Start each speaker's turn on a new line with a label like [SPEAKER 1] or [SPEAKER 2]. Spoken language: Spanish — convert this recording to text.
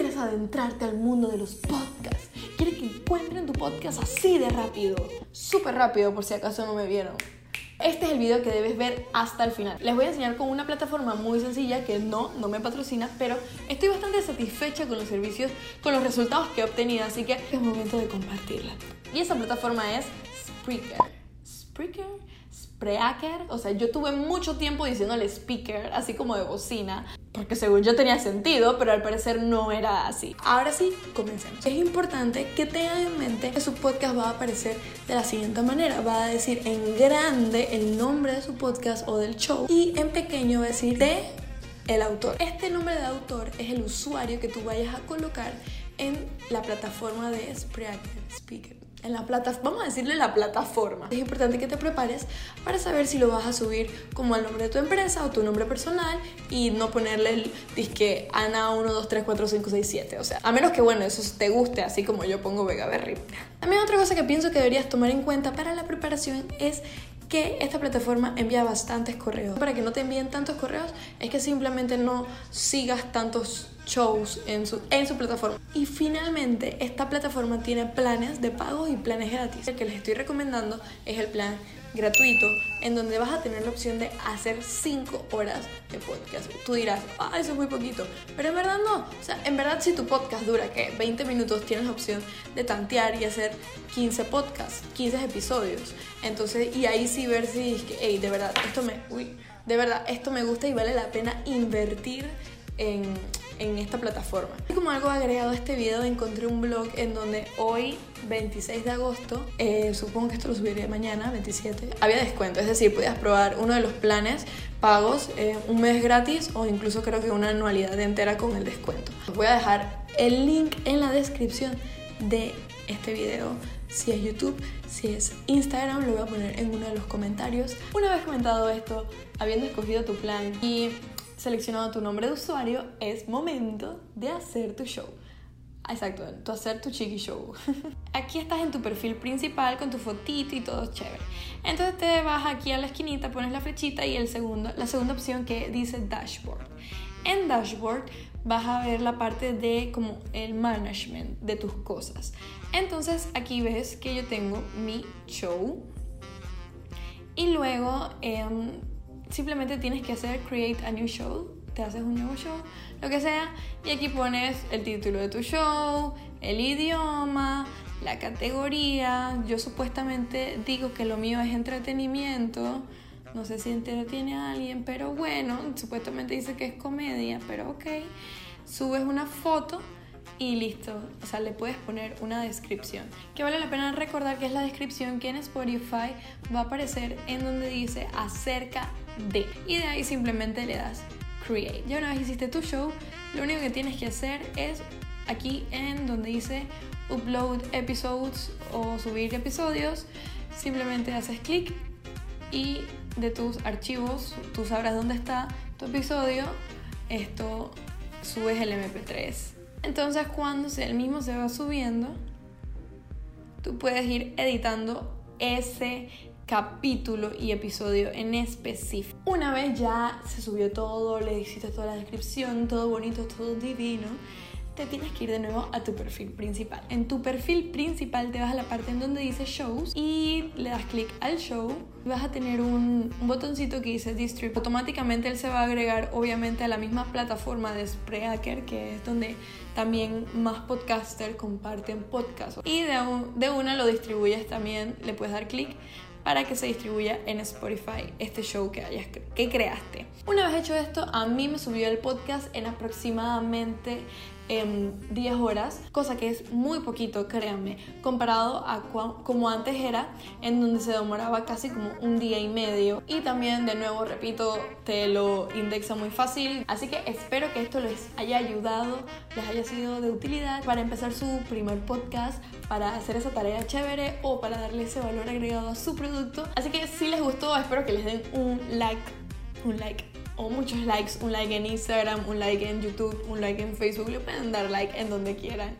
[SPEAKER 1] ¿Quieres adentrarte al mundo de los podcasts? ¿Quieres que encuentren tu podcast así de rápido? Súper rápido, por si acaso no me vieron. Este es el video que debes ver hasta el final. Les voy a enseñar con una plataforma muy sencilla que no, no me patrocina, pero estoy bastante satisfecha con los servicios, con los resultados que he obtenido, así que es momento de compartirla. Y esa plataforma es Spreaker. Spreaker, Spreaker, o sea, yo tuve mucho tiempo diciéndole speaker, así como de bocina, porque según yo tenía sentido, pero al parecer no era así. Ahora sí, comencemos. Es importante que tengan en mente que su podcast va a aparecer de la siguiente manera. Va a decir en grande el nombre de su podcast o del show y en pequeño va a decir de el autor. Este nombre de autor es el usuario que tú vayas a colocar en la plataforma de Spreaker, Speaker en la plataforma, vamos a decirle la plataforma. Es importante que te prepares para saber si lo vas a subir como el nombre de tu empresa o tu nombre personal y no ponerle el disque Ana 1, 2, 3, 4, 5, 6, 7. O sea, a menos que bueno, eso te guste, así como yo pongo Vega Berry. También otra cosa que pienso que deberías tomar en cuenta para la preparación es que esta plataforma envía bastantes correos. Para que no te envíen tantos correos es que simplemente no sigas tantos shows en su, en su plataforma. Y finalmente, esta plataforma tiene planes de pago y planes gratis. El que les estoy recomendando es el plan gratuito, en donde vas a tener la opción de hacer 5 horas de podcast. Tú dirás, ah, eso es muy poquito, pero en verdad no. O sea, en verdad si tu podcast dura que 20 minutos, tienes la opción de tantear y hacer 15 podcasts, 15 episodios. Entonces, y ahí sí ver si, hey, de verdad, esto me, de verdad, esto me gusta y vale la pena invertir en, en esta plataforma. Y como algo agregado a este video encontré un blog en donde hoy 26 de agosto, eh, supongo que esto lo subiré mañana, 27, había descuento, es decir, podías probar uno de los planes pagos, eh, un mes gratis o incluso creo que una anualidad entera con el descuento. Voy a dejar el link en la descripción de este video. Si es YouTube, si es Instagram, lo voy a poner en uno de los comentarios. Una vez comentado esto, habiendo escogido tu plan y seleccionado tu nombre de usuario, es momento de hacer tu show. Exacto, tu hacer tu chiqui show. aquí estás en tu perfil principal con tu fotito y todo chévere. Entonces te vas aquí a la esquinita, pones la flechita y el segundo, la segunda opción que dice dashboard. En dashboard vas a ver la parte de como el management de tus cosas. Entonces aquí ves que yo tengo mi show y luego em, simplemente tienes que hacer create a new show, te haces un nuevo show, lo que sea, y aquí pones el título de tu show, el idioma, la categoría. Yo supuestamente digo que lo mío es entretenimiento. No sé si entretiene a alguien, pero bueno, supuestamente dice que es comedia, pero ok. Subes una foto y listo. O sea, le puedes poner una descripción. Que vale la pena recordar que es la descripción que en Spotify va a aparecer en donde dice acerca de. Y de ahí simplemente le das create. Ya una vez hiciste tu show, lo único que tienes que hacer es aquí en donde dice upload episodes o subir episodios, simplemente haces clic y de tus archivos tú sabrás dónde está tu episodio. Esto subes el MP3. Entonces cuando el mismo se va subiendo, tú puedes ir editando ese capítulo y episodio en específico. Una vez ya se subió todo, le hiciste toda la descripción, todo bonito, todo divino, tienes que ir de nuevo a tu perfil principal. En tu perfil principal te vas a la parte en donde dice shows y le das clic al show. Vas a tener un, botoncito que dice distribute. Automáticamente él se va a agregar obviamente a la misma plataforma de Spreaker, que es donde también más podcasters comparten podcasts. Y de, de una lo distribuyes también, le puedes dar clic para que se distribuya en Spotify este show que, hayas, que creaste. Una vez hecho esto, a mí me subió el podcast en aproximadamente en 10 horas, cosa que es muy poquito, créanme, comparado a como antes era, en donde se demoraba casi como un día y medio. Y también, de nuevo, repito, te lo indexa muy fácil. Así que espero que esto les haya ayudado, les haya sido de utilidad para empezar su primer podcast, para hacer esa tarea chévere o para darle ese valor agregado a su producto. Así que si les gustó, espero que les den un like, un like o muchos likes, un like en Instagram, un like en YouTube, un like en Facebook, le pueden dar like en donde quieran.